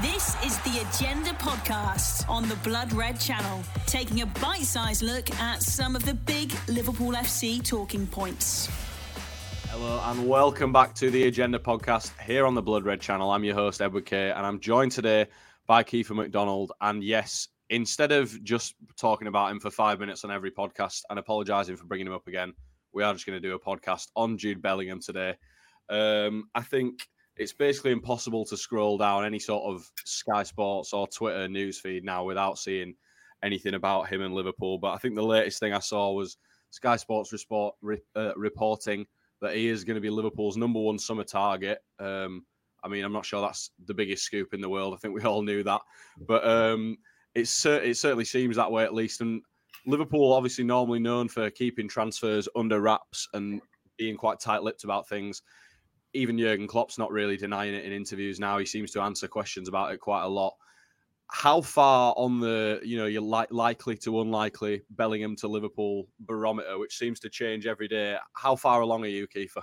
This is the Agenda podcast on the Blood Red Channel, taking a bite sized look at some of the big Liverpool FC talking points. Hello and welcome back to the Agenda podcast here on the Blood Red Channel. I'm your host, Edward Kay, and I'm joined today by Kiefer McDonald. And yes, instead of just talking about him for five minutes on every podcast and apologising for bringing him up again, we are just going to do a podcast on Jude Bellingham today. Um, I think it's basically impossible to scroll down any sort of Sky Sports or Twitter newsfeed now without seeing anything about him and Liverpool. But I think the latest thing I saw was Sky Sports report, uh, reporting that he is going to be Liverpool's number one summer target. Um, I mean, I'm not sure that's the biggest scoop in the world. I think we all knew that, but um, it's it certainly seems that way at least. And Liverpool, obviously, normally known for keeping transfers under wraps and being quite tight-lipped about things even Jurgen Klopp's not really denying it in interviews now. He seems to answer questions about it quite a lot. How far on the you know you're li- likely to unlikely Bellingham to Liverpool barometer, which seems to change every day? How far along are you, Kiefer?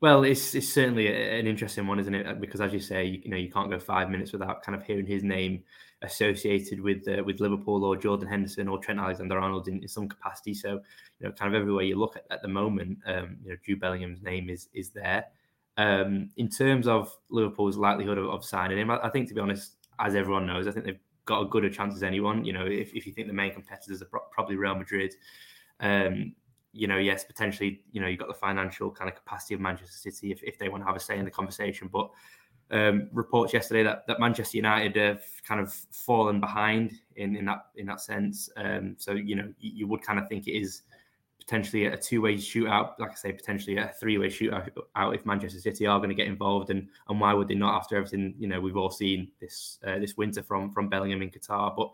Well, it's it's certainly an interesting one, isn't it? Because as you say, you, you know you can't go five minutes without kind of hearing his name associated with uh, with Liverpool or Jordan Henderson or Trent Alexander-Arnold in, in, some capacity. So you know, kind of everywhere you look at at the moment, um, you know, Jude Bellingham's name is is there. Um, in terms of Liverpool's likelihood of, of signing him, I, I, think to be honest, as everyone knows, I think they've got a good a chance as anyone. You know, if, if you think the main competitors are pro- probably Real Madrid. Um, you know, yes, potentially, you know, you've got the financial kind of capacity of Manchester City if, if they want to have a say in the conversation. But um, reports yesterday that, that Manchester United have kind of fallen behind in, in that in that sense. Um, so you know you, you, would kind of think it is potentially a two way shootout, like I say, potentially a three way shootout out if Manchester City are going to get involved, and and why would they not after everything you know we've all seen this uh, this winter from from Bellingham in Qatar? But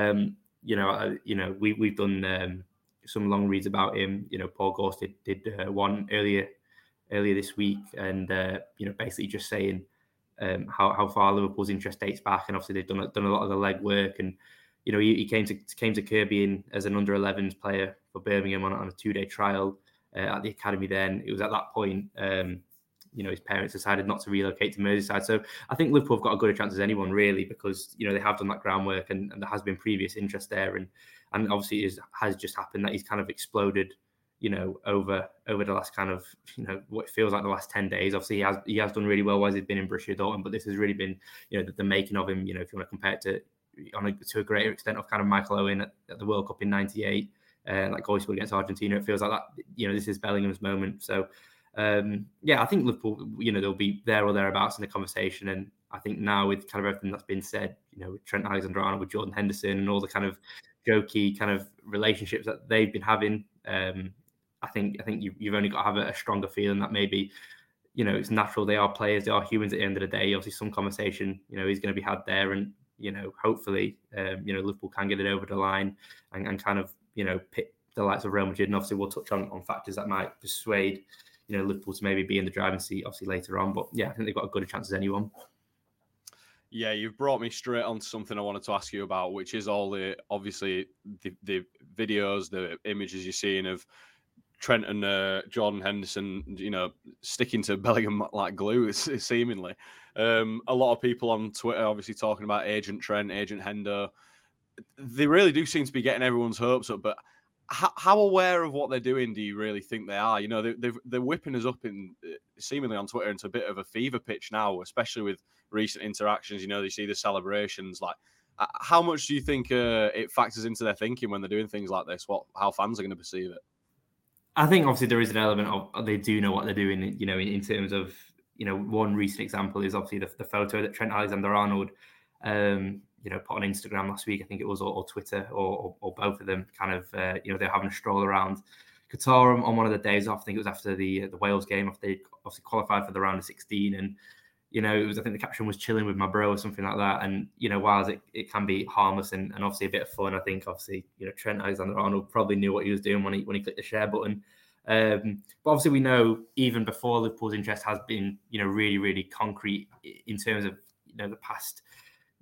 um, you know uh, you know we we've done um, some long reads about him. You know Paul Gorst did, did uh, one earlier earlier this week, and uh, you know basically just saying um, how, how far Liverpool's interest dates back, and obviously they've done done a lot of the legwork. And you know, he, he came to came to Kirkby in as an under 11s player for Birmingham on, on a two day trial uh, at the academy. Then it was at that point, um, you know, his parents decided not to relocate to Merseyside. So I think Liverpool have got a good chance as anyone really, because you know they have done that groundwork, and, and there has been previous interest there, and and obviously it has just happened that he's kind of exploded you know, over over the last kind of, you know, what feels like the last 10 days. Obviously, he has he has done really well while he's been in Borussia Dortmund, but this has really been, you know, the, the making of him, you know, if you want to compare it to on a, to a greater extent of kind of Michael Owen at, at the World Cup in 98, uh, like goal against Argentina. It feels like that, you know, this is Bellingham's moment. So, um, yeah, I think Liverpool, you know, they'll be there or thereabouts in the conversation. And I think now with kind of everything that's been said, you know, with Trent Alexander-Arnold, with Jordan Henderson and all the kind of jokey kind of relationships that they've been having, um, I think I think you, you've only got to have a, a stronger feeling that maybe you know it's natural. They are players. They are humans. At the end of the day, obviously, some conversation you know is going to be had there, and you know hopefully um, you know Liverpool can get it over the line and, and kind of you know pit the likes of Real Madrid. And obviously, we'll touch on on factors that might persuade you know Liverpool to maybe be in the driving seat obviously later on. But yeah, I think they've got a good chance as anyone. Yeah, you've brought me straight on to something I wanted to ask you about, which is all the obviously the, the videos, the images you're seeing of Trent and uh, Jordan Henderson, you know, sticking to Bellingham like glue, seemingly. Um, a lot of people on Twitter obviously talking about Agent Trent, Agent Hendo. They really do seem to be getting everyone's hopes up, but how, how aware of what they're doing do you really think they are? You know, they, they're, they're whipping us up in uh, seemingly on Twitter into a bit of a fever pitch now, especially with recent interactions. You know, they see the celebrations. Like, how much do you think uh, it factors into their thinking when they're doing things like this? What how fans are going to perceive it? I think obviously there is an element of they do know what they're doing. You know, in, in terms of you know, one recent example is obviously the, the photo that Trent Alexander-Arnold, um, you know, put on Instagram last week. I think it was or, or Twitter or, or, or, both of them. Kind of, uh, you know, they're having a stroll around Qatar on, on, one of the days off. I think it was after the the Wales game. After they obviously qualified for the round of 16, and you know, it was I think the caption was chilling with my bro or something like that. And you know, whilst it, it can be harmless and, and obviously a bit of fun, I think obviously you know Trent Alexander Arnold probably knew what he was doing when he when he clicked the share button. Um, but obviously, we know even before Liverpool's interest has been you know really really concrete in terms of you know the past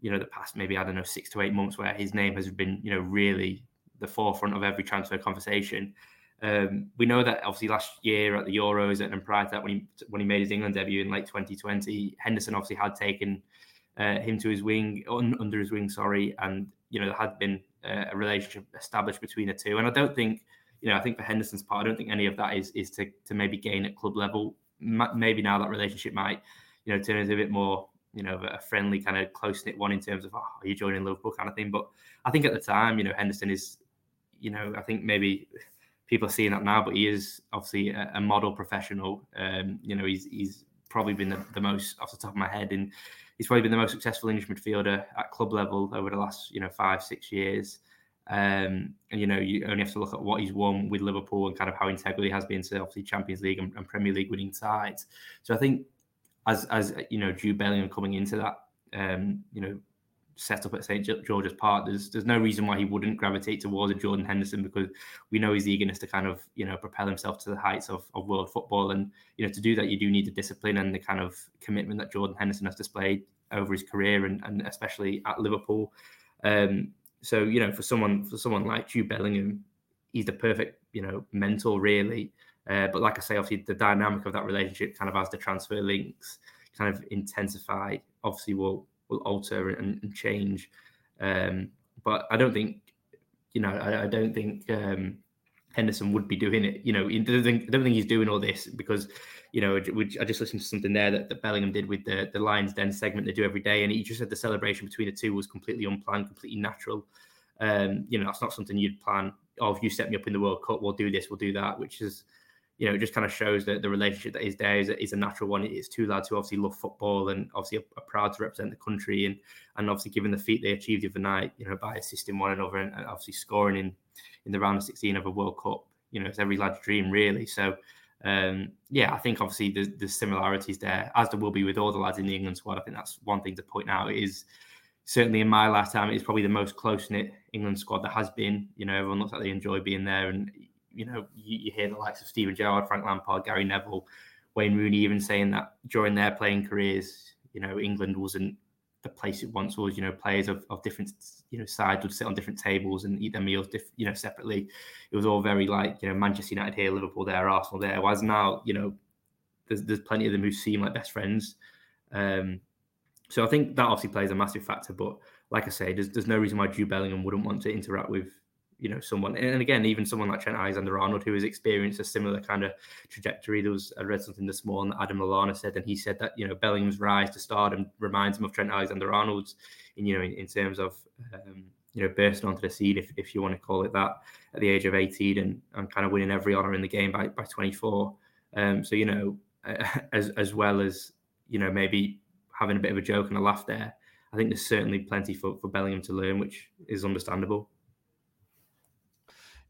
you know the past maybe I don't know six to eight months where his name has been you know really the forefront of every transfer conversation. Um, we know that obviously last year at the Euros and prior to that, when he when he made his England debut in late 2020, Henderson obviously had taken uh, him to his wing, un, under his wing, sorry, and you know there had been uh, a relationship established between the two. And I don't think, you know, I think for Henderson's part, I don't think any of that is is to to maybe gain at club level. maybe now that relationship might, you know, turn into a bit more, you know, a friendly kind of close knit one in terms of, oh, are you joining Liverpool kind of thing. But I think at the time, you know, Henderson is, you know, I think maybe people are seeing that now, but he is obviously a, a model professional. Um, you know, he's he's probably been the, the, most off the top of my head, and he's probably been the most successful English midfielder at club level over the last you know five six years. Um, and you know, you only have to look at what he's won with Liverpool and kind of how integral he has been to obviously Champions League and, and Premier League winning sides. So I think as as you know, Jude Bellingham coming into that, um, you know, set up at St George's Park, there's there's no reason why he wouldn't gravitate towards a Jordan Henderson because we know his eagerness to kind of you know propel himself to the heights of, of world football, and you know to do that you do need the discipline and the kind of commitment that Jordan Henderson has displayed over his career and, and especially at Liverpool. Um, so you know for someone for someone like Jude Bellingham, he's the perfect you know mentor really. Uh, but like I say, obviously the dynamic of that relationship, kind of as the transfer links kind of intensify, obviously will will alter and, and change. Um, but I don't think, you know, I, I don't think um, Henderson would be doing it. You know, I don't, think, he's doing all this because, you know, I just listened to something there that, that Bellingham did with the the Lions Den segment they do every day, and he just said the celebration between the two was completely unplanned, completely natural. Um, you know, that's not something you'd plan. Oh, if you set me up in the World Cup, we'll do this, we'll do that, which is you know, it just kind of shows that the relationship that is there is a, is a natural one. It's two lads who obviously love football and obviously are, are, proud to represent the country and and obviously given the feat they achieved the other night, you know, by assisting one another and, and obviously scoring in in the round of 16 of a World Cup. You know, it's every lad's dream, really. So, um, yeah, I think obviously there's similarities there, as there will be with all the lads in the England squad. I think that's one thing to point out. It is certainly in my lifetime, it's probably the most close knit England squad that has been. You know, everyone looks like they enjoy being there, and you know, you, you hear the likes of Steven Gerrard, Frank Lampard, Gary Neville, Wayne Rooney even saying that during their playing careers, you know, England wasn't the place it once was. You know, players of, of different you know sides would sit on different tables and eat their meals, diff, you know, separately. It was all very like you know Manchester United here, Liverpool there, Arsenal there. Whereas now, you know, there's there's plenty of them who seem like best friends. Um, so I think that obviously plays a massive factor. But like I say, there's there's no reason why Jude Bellingham wouldn't want to interact with you know someone and again even someone like Trent Alexander Arnold who has experienced a similar kind of trajectory. There was I read something this morning that Adam Lallana said and he said that you know Bellingham's rise to stardom reminds him of Trent Alexander Arnold's in you know in, in terms of um, you know bursting onto the scene if, if you want to call it that at the age of 18 and, and kind of winning every honor in the game by, by 24 um, so you know as as well as you know maybe having a bit of a joke and a laugh there I think there's certainly plenty for, for Bellingham to learn which is understandable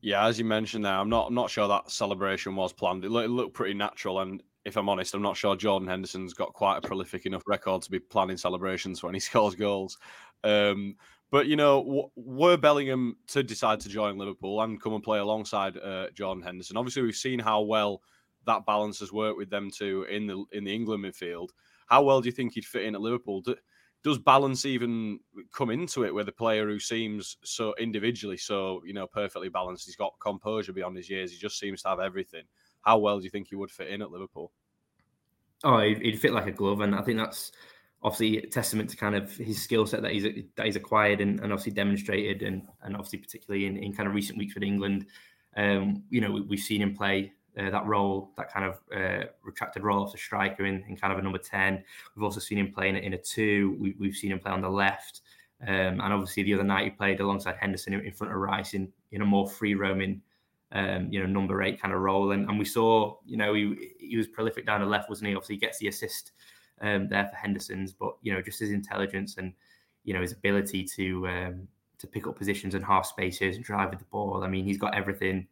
yeah, as you mentioned there, I'm not I'm not sure that celebration was planned. It, looked, it looked pretty natural, and if I'm honest, I'm not sure Jordan Henderson's got quite a prolific enough record to be planning celebrations when he scores goals. Um, but you know, w- were Bellingham to decide to join Liverpool and come and play alongside uh, Jordan Henderson, obviously we've seen how well that balance has worked with them two in the in the England midfield. How well do you think he'd fit in at Liverpool? Do, does balance even come into it with a player who seems so individually so you know perfectly balanced? He's got composure beyond his years. He just seems to have everything. How well do you think he would fit in at liverpool? Oh he'd, fit like a glove and i think that's obviously a testament to kind of his skill set that he's that he's acquired and, and obviously demonstrated and and obviously particularly in, in kind of recent weeks with england. Um, you know we, we've seen him play uh, that role, that kind of uh, retracted role of the striker in, in kind of a number 10. We've also seen him playing in a two. We, have seen him play on the left. Um, and obviously the other night he played alongside Henderson in, front of Rice in, in a more free roaming, um, you know, number eight kind of role. And, and we saw, you know, he, he was prolific down the left, wasn't he? Obviously he gets the assist um, there for Henderson's, but, you know, just his intelligence and, you know, his ability to, um, to pick up positions in half spaces and drive with the ball. I mean, he's got everything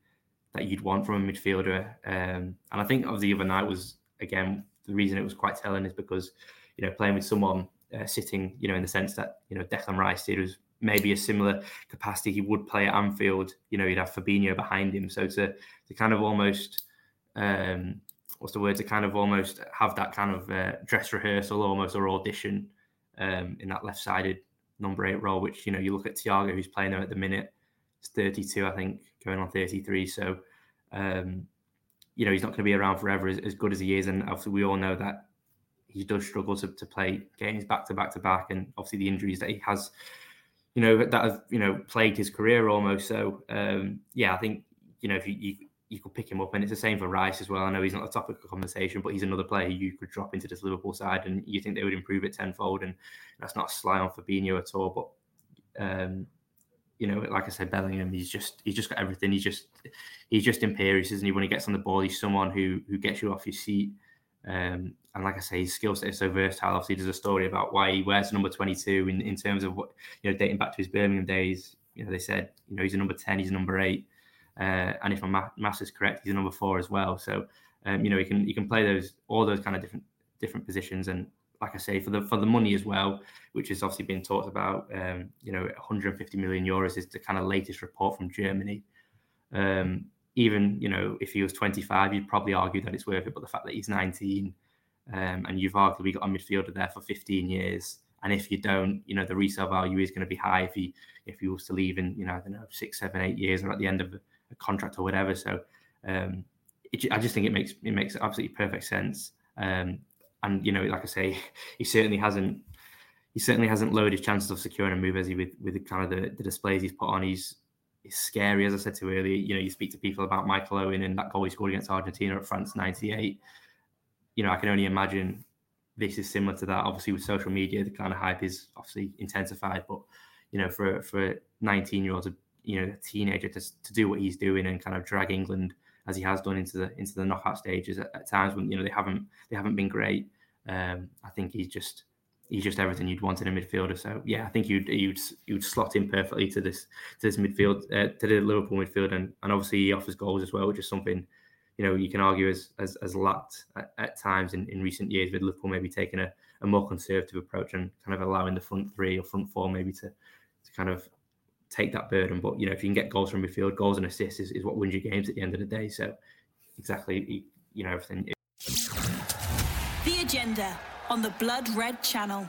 that you'd want from a midfielder. Um, and I think of the other night was again the reason it was quite telling is because you know, playing with someone uh, sitting, you know, in the sense that you know Declan Rice did was maybe a similar capacity he would play at Anfield. You know, he'd have Fabinho behind him, so to to kind of almost um, what's the word to kind of almost have that kind of uh, dress rehearsal almost or audition um, in that left sided number eight role. Which you know you look at Thiago who's playing there at the minute. It's 32, I think, going on 33. So. Um, you know he's not going to be around forever as, as good as he is, and obviously we all know that he does struggle to, to play games back to back to back, and obviously the injuries that he has, you know, that have you know plagued his career almost. So um, yeah, I think you know if you, you you could pick him up, and it's the same for Rice as well. I know he's not a topic of conversation, but he's another player you could drop into this Liverpool side, and you think they would improve it tenfold. And that's not a sly on Fabinho at all, but um, you know, like I said, Bellingham, he's just he's just got everything. He's just he's just imperious, isn't he? When he gets on the ball, he's someone who who gets you off your seat. Um, and like I say, his skill set is so versatile. Obviously, there's a story about why he wears number 22 in, in terms of what, you know, dating back to his Birmingham days. You know, they said, you know, he's a number 10, he's a number eight. Uh, and if my math is correct, he's a number four as well. So, um, you know, he can he can play those all those kind of different different positions. And like I say, for the for the money as well, which has obviously been talked about, um, you know, 150 million euros is the kind of latest report from Germany. Um, even you know, if he was 25, you'd probably argue that it's worth it. But the fact that he's 19 um, and you've arguably got a midfielder there for 15 years. And if you don't, you know, the resale value is going to be high if he if he was to leave in, you know, I don't know, six, seven, eight years or at the end of a contract or whatever. So um, it, I just think it makes it makes absolutely perfect sense. Um, and you know, like I say, he certainly hasn't he certainly hasn't lowered his chances of securing a move as he with with the kind of the, the displays he's put on. He's he's scary, as I said to earlier. You know, you speak to people about Michael Owen and that goal he scored against Argentina at France '98 you know, I can only imagine this is similar to that. Obviously, with social media, the kind of hype is obviously intensified. But you know, for for 19 year olds, you know, a teenager to, to do what he's doing and kind of drag England as he has done into the into the knockout stages at, at times when you know they haven't they haven't been great. Um, I think he's just he's just everything you'd want in a midfielder. So yeah, I think you'd you'd you'd slot in perfectly to this to this midfield uh, to the Liverpool midfield, and and obviously he offers goals as well, which is something you know, you can argue as as, as lacked at, at times in, in recent years with Liverpool maybe taking a, a more conservative approach and kind of allowing the front three or front four maybe to, to kind of take that burden. But you know, if you can get goals from midfield, goals and assists is, is what wins your games at the end of the day. So exactly, you know, everything. The agenda on the Blood Red Channel.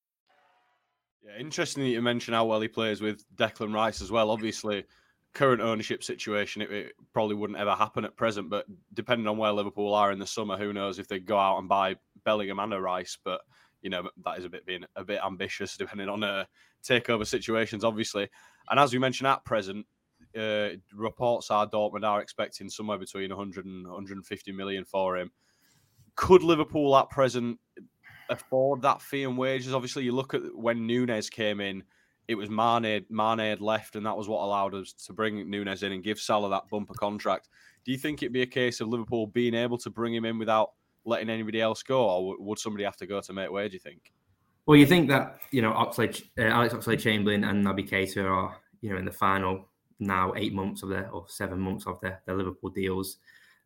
Yeah, interesting that you mention how well he plays with Declan Rice as well. Obviously, current ownership situation, it, it, probably wouldn't ever happen at present. But depending on where Liverpool are in the summer, who knows if they go out and buy Bellingham and a Rice. But you know that is a bit being a bit ambitious, depending on uh, takeover situations, obviously. And as we mentioned, at present, uh, reports are Dortmund are expecting somewhere between 100 and 150 million for him. Could Liverpool at present afford that fee and wages. Obviously, you look at when Nunez came in, it was Mane, Mane had left, and that was what allowed us to bring Nunez in and give Salah that bumper contract. Do you think it'd be a case of Liverpool being able to bring him in without letting anybody else go, or would somebody have to go to make way? Do you think? Well, you think that you know uh, Alex Oxlade-Chamberlain and Naby Keita are you know in the final now eight months of their or seven months of their, their Liverpool deals.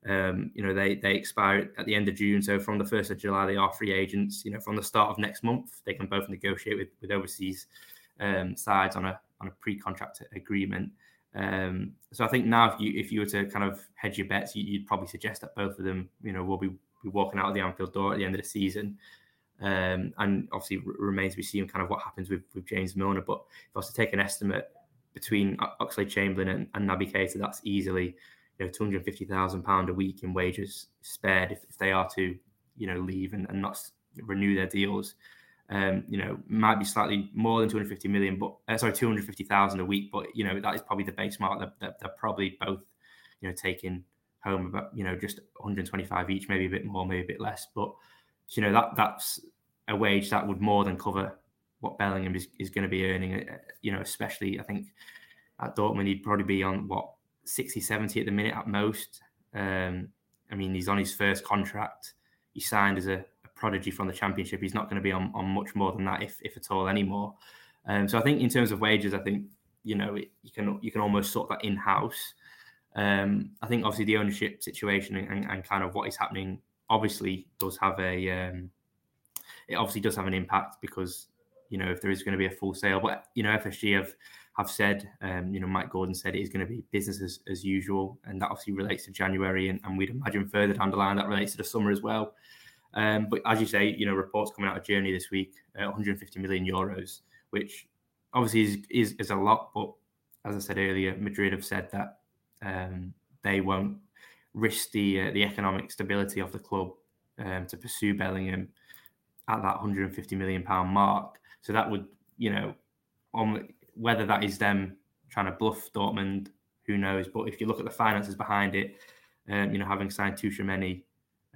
Um, you know, they they expire at the end of June. So from the first of July, they are free agents. You know, from the start of next month, they can both negotiate with with overseas um, sides on a on a pre-contract agreement. Um, so I think now, if you if you were to kind of hedge your bets, you, would probably suggest that both of them, you know, will be, be walking out of the Anfield door at the end of the season. Um, and obviously, remains to be seen kind of what happens with, with James Milner. But if I was to take an estimate between Oxlade Chamberlain and, and Naby Keita, that's easily you know, two hundred fifty thousand pound a week in wages spared if, if they are to, you know, leave and, and not renew their deals. Um, you know, might be slightly more than 250 million, but uh, sorry, 250,000 a week. But you know, that is probably the base mark that, that they're probably both, you know, taking home about you know just 125 each, maybe a bit more, maybe a bit less. But you know that that's a wage that would more than cover what Bellingham is, is going to be earning. Uh, you know, especially I think at Dortmund he'd probably be on what 60, 70 at the minute at most. Um, I mean, he's on his first contract. He signed as a, a, prodigy from the Championship. He's not going to be on, on much more than that, if if at all anymore. Um, so I think in terms of wages, I think you know it, you can you can almost sort that in house. Um, I think obviously the ownership situation and, and, kind of what is happening obviously does have a um, it obviously does have an impact because you know if there is going to be a full sale, but you know FSG have have said, um, you know, Mike Gordon said it is going to be business as, as usual, and that obviously relates to January, and, and we'd imagine further down the line that relates to the summer as well. Um, but as you say, you know, reports coming out of Germany this week, uh, 150 million euros, which obviously is, is, is a lot, but as I said earlier, Madrid have said that um, they won't risk the uh, the economic stability of the club um, to pursue Bellingham at that 150 million pound mark. So that would, you know, on whether that is them trying to bluff Dortmund, who knows? But if you look at the finances behind it, um, you know, having signed Tchouameni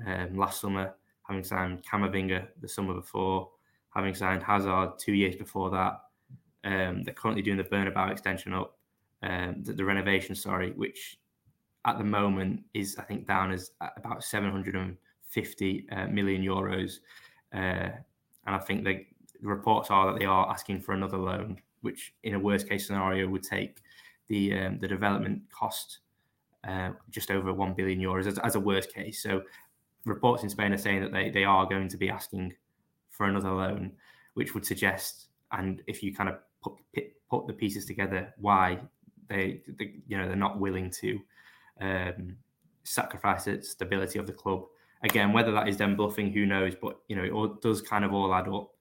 um, last summer, having signed Camavinga the summer before, having signed Hazard two years before that, um, they're currently doing the Bernabeu extension up, um, the, the, renovation, sorry, which at the moment is I think down as about 750 uh, million euros, uh, and I think the reports are that they are asking for another loan which in a worst case scenario would take the um, the development cost uh, just over one billion euros as, as, a worst case. So reports in Spain are saying that they they are going to be asking for another loan, which would suggest, and if you kind of put put the pieces together, why they, they you know they're not willing to um, sacrifice the stability of the club. Again, whether that is them bluffing, who knows? But you know, it all, does kind of all add up.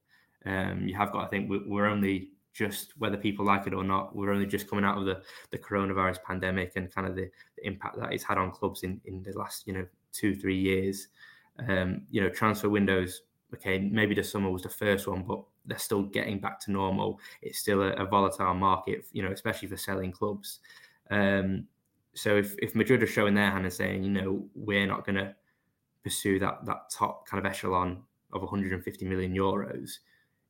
Um, you have got to think we're only just whether people like it or not. We're only just coming out of the, the coronavirus pandemic and kind of the, the impact that it's had on clubs in, in the last, you know, two, three years. Um, you know, transfer windows, okay, maybe the summer was the first one, but they're still getting back to normal. It's still a, a volatile market, you know, especially for selling clubs. Um, so if, if Madrid are showing their hand and saying, you know, we're not going to pursue that that top kind of echelon of 150 million euros,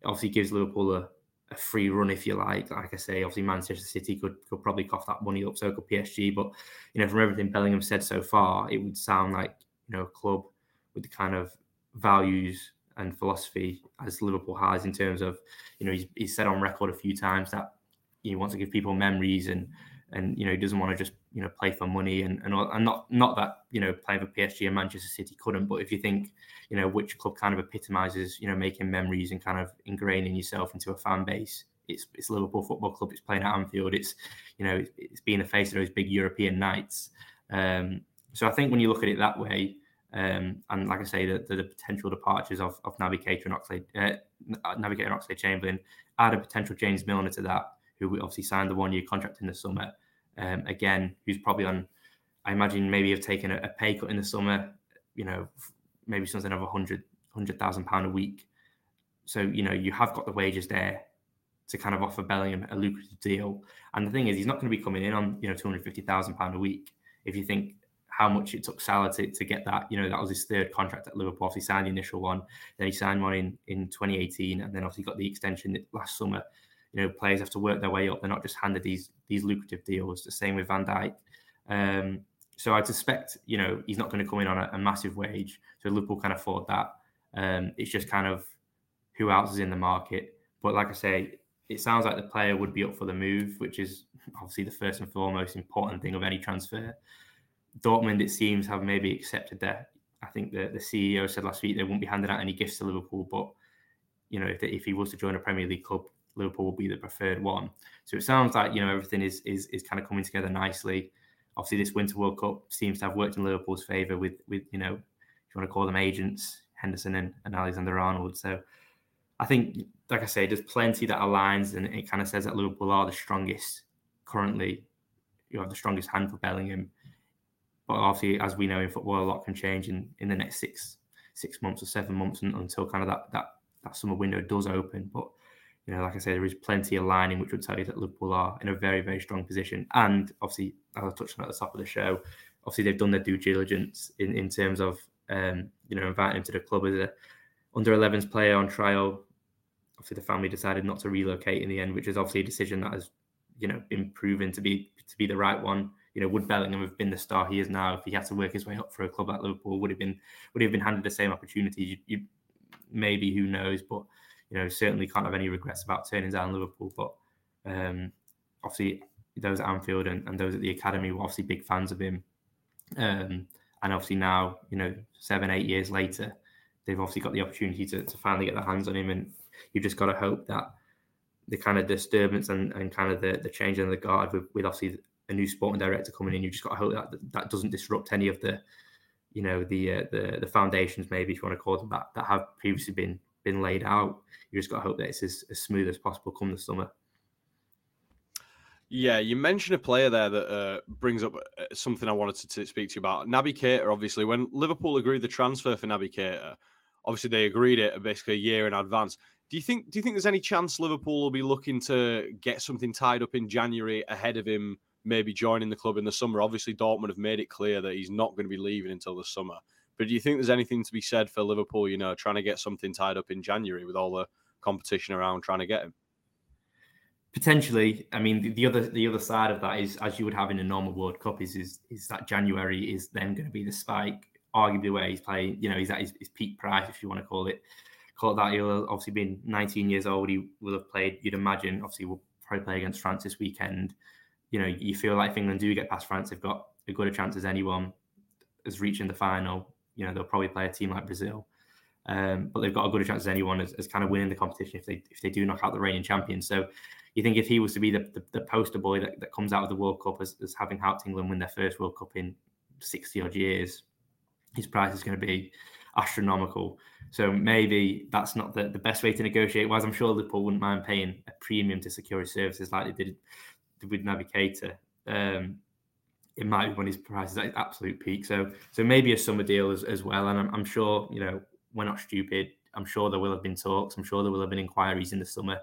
it obviously gives Liverpool a, a free run, if you like. Like I say, obviously Manchester City could could probably cough that money up, so could PSG. But you know, from everything Bellingham said so far, it would sound like you know a club with the kind of values and philosophy as Liverpool has in terms of you know he's, he's said on record a few times that he wants to give people memories and and you know he doesn't want to just you know play for money and and, and not not that you know playing for PSG and Manchester City couldn't, but if you think you know which club kind of epitomizes you know making memories and kind of ingraining yourself into a fan base, it's it's Liverpool Football Club. It's playing at Anfield. It's you know it's being the face of those big European nights. Um, so I think when you look at it that way, um, and like I say, the, the, the, potential departures of, of Keita and Oxlade, uh, Naby Keita and Oxlade Chamberlain, add a potential James Milner to that who obviously signed the one year contract in the summer. Um, again, who's probably on, I imagine maybe have taken a, a pay cut in the summer, you know, maybe something of a hundred hundred thousand pound a week. So you know you have got the wages there to kind of offer Bellingham a lucrative deal. And the thing is, he's not going to be coming in on you know two hundred fifty thousand pound a week. If you think how much it took Salah to, to get that, you know, that was his third contract at Liverpool. Obviously signed the initial one, then he signed one in in 2018, and then obviously got the extension last summer you know players have to work their way up. They're not just handed these these lucrative deals. The same with Van Dijk. Um, so I suspect you know he's not going to come in on a, a massive wage, so Liverpool can afford that. Um, it's just kind of who else is in the market. But like I say, it sounds like the player would be up for the move, which is obviously the first and foremost important thing of any transfer. Dortmund, it seems, have maybe accepted that. I think the, the CEO said last week they won't be handing out any gifts to Liverpool, but you know if, if he was to join a Premier League club, Liverpool will be the preferred one. So it sounds like you know everything is is is kind of coming together nicely. Obviously, this Winter World Cup seems to have worked in Liverpool's favour with with you know if you want to call them agents, Henderson and, and Alexander Arnold. So I think, like I say, there's plenty that aligns, and it kind of says that Liverpool are the strongest currently. You have the strongest hand for Bellingham, but obviously, as we know in football, a lot can change in, in the next six six months or seven months until kind of that that that summer window does open. But you know, like I said, there is plenty of lining which would tell you that Liverpool are in a very, very strong position. And obviously, as I touched on at the top of the show, obviously they've done their due diligence in, in terms of um, you know inviting him to the club as a under 11s player on trial. Obviously, the family decided not to relocate in the end, which is obviously a decision that has, you know, been proven to be to be the right one. You know, would Bellingham have been the star he is now if he had to work his way up for a club like Liverpool? Would have been would he have been handed the same opportunities? You, you, maybe who knows, but you know, certainly can't have any regrets about turning down Liverpool. But um, obviously, those at Anfield and, and those at the academy were obviously big fans of him. Um, and obviously now, you know, seven, eight years later, they've obviously got the opportunity to, to finally get their hands on him. And you've just got to hope that the kind of disturbance and, and kind of the, the change in the guard with, with obviously a new sporting director coming in, you've just got to hope that that doesn't disrupt any of the, you know, the uh, the the foundations maybe if you want to call them that that have previously been been laid out. You just got to hope that it's as, as smooth as possible come the summer. Yeah, you mentioned a player there that uh, brings up uh, something I wanted to, to, speak to you about. Naby Keita, obviously, when Liverpool agreed the transfer for Naby Keita, obviously they agreed it basically a year in advance. Do you think? Do you think there's any chance Liverpool will be looking to get something tied up in January ahead of him, maybe joining the club in the summer? Obviously, Dortmund have made it clear that he's not going to be leaving until the summer. But do you think there's anything to be said for Liverpool? You know, trying to get something tied up in January with all the competition around trying to get him. Potentially, I mean the, the, other the other side of that is as you would have in a normal World Cup is is, is that January is then going to be the spike, arguably where he's playing. You know, he's at his, his peak price, if you want to call it call it that. He'll obviously been 19 years old. He will have played. You'd imagine, obviously, will probably play against France this weekend. You know, you feel like if England do get past France, they've got as good a chance as anyone as reaching the final. You know, they'll probably play a team like Brazil. Um, but they've got a good chance as anyone as, as, kind of winning the competition if they if they do knock out the reigning champion. So you think if he was to be the, the, the poster boy that, that comes out of the World Cup as, as having helped England win their first World Cup in 60 odd years, his price is going to be astronomical. So maybe that's not the, the best way to negotiate. Whereas I'm sure Liverpool wouldn't mind paying a premium to secure his services like they did with Naby Keita. Um, it might be when his price is at absolute peak. So so maybe a summer deal as, as well. And I'm, I'm sure, you know, we're not stupid. I'm sure there will have been talks. I'm sure there will have been inquiries in the summer.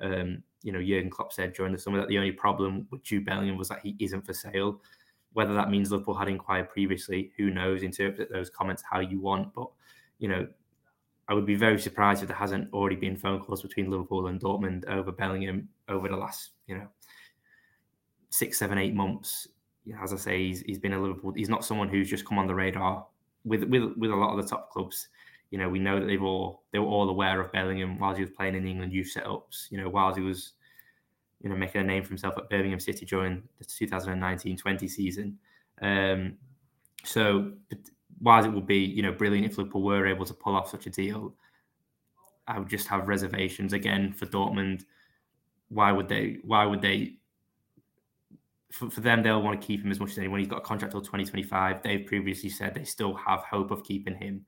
Um, you know, Jurgen Klopp said during the summer that the only problem with Jude Bellingham was that he isn't for sale. Whether that means Liverpool had inquired previously, who knows? Interpret those comments how you want. But, you know, I would be very surprised if there hasn't already been phone calls between Liverpool and Dortmund over Bellingham over the last, you know, six, seven, eight months. As I say, he's, he's been a Liverpool. He's not someone who's just come on the radar with with with a lot of the top clubs you know, we know that they've all they were all aware of Bellingham while he was playing in England youth setups. You know, while he was, you know, making a name for himself at Birmingham City during the 2019-20 season. Um, so, while it would be, you know, brilliant if Liverpool were able to pull off such a deal, I would just have reservations again for Dortmund. Why would they? Why would they? For, for them, they'll want to keep him as much as anyone. He's got a contract till 2025. They've previously said they still have hope of keeping him.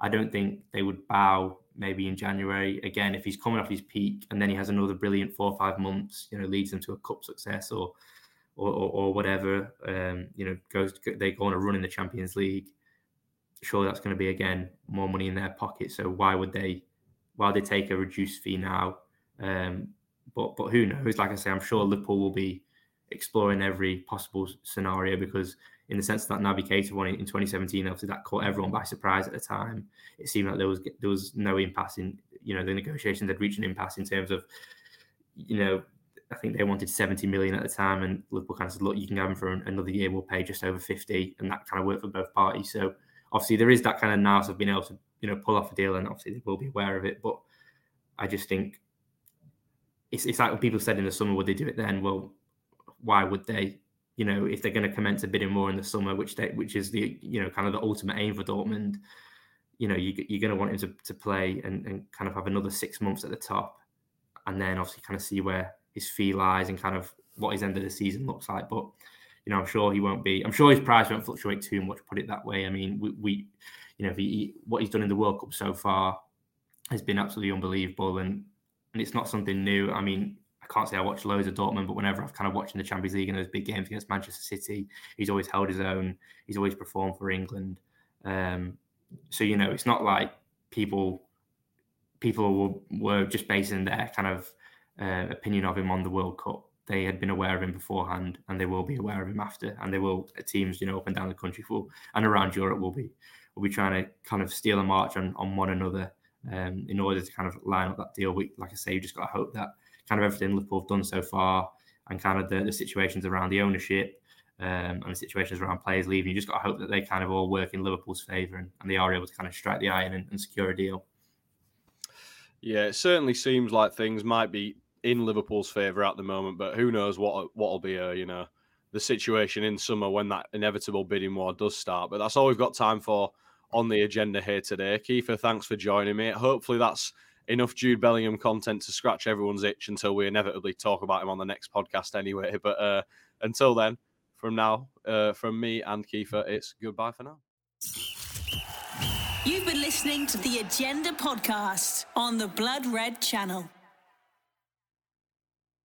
I don't think they would bow maybe in January again if he's coming off his peak and then he has another brilliant four or five months, you know, leads them to a cup success or or, or, or whatever. Um, you know, goes they go on a run in the Champions League. Surely that's going to be again more money in their pocket. So why would they? Why would they take a reduced fee now? Um, but but who knows? Like I say, I'm sure Liverpool will be exploring every possible scenario because in the sense that Keita won in 2017. Obviously, that caught everyone by surprise at the time. It seemed like there was there was no impasse in you know the negotiations had reached an impasse in terms of you know I think they wanted 70 million at the time, and Liverpool kind of said, "Look, you can have him for another year. We'll pay just over 50," and that kind of worked for both parties. So obviously, there is that kind of nous of being able to you know pull off a deal, and obviously they will be aware of it. But I just think it's it's like when people said in the summer, would they do it then? Well, why would they? you know, if they're going to commence a bidding more in the summer, which they, which is the you know kind of the ultimate aim for Dortmund, you know, you, you're going to want him to, to play and, and kind of have another six months at the top, and then obviously kind of see where his fee lies and kind of what his end of the season looks like. But you know, I'm sure he won't be. I'm sure his price won't fluctuate too much. Put it that way. I mean, we, we you know, he, what he's done in the World Cup so far has been absolutely unbelievable, and and it's not something new. I mean, can't say I watch loads of Dortmund, but whenever I've kind of watching the Champions League and those big games against Manchester City, he's always held his own. He's always performed for England. Um, so you know, it's not like people people were, were just basing their kind of uh, opinion of him on the World Cup. They had been aware of him beforehand, and they will be aware of him after. And they will teams, you know, up and down the country for and around Europe will be will be trying to kind of steal a march on on one another um, in order to kind of line up that deal. We, like I say, you just got to hope that kind of everything Liverpool have done so far and kind of the, the situations around the ownership um, and the situations around players leaving, you just got to hope that they kind of all work in Liverpool's favour and, and, they are able to kind of strike the iron and, and secure a deal. Yeah, it certainly seems like things might be in Liverpool's favour at the moment, but who knows what what'll be a you know the situation in summer when that inevitable bidding war does start. But that's all we've got time for on the agenda here today. Kiefer, thanks for joining me. Hopefully that's enough Jude Bellingham content to scratch everyone's itch until we inevitably talk about him on the next podcast anyway. But uh, until then, from now, uh, from me and Kiefer, it's goodbye for now. You've been listening to the Agenda Podcast on the Blood Red Channel.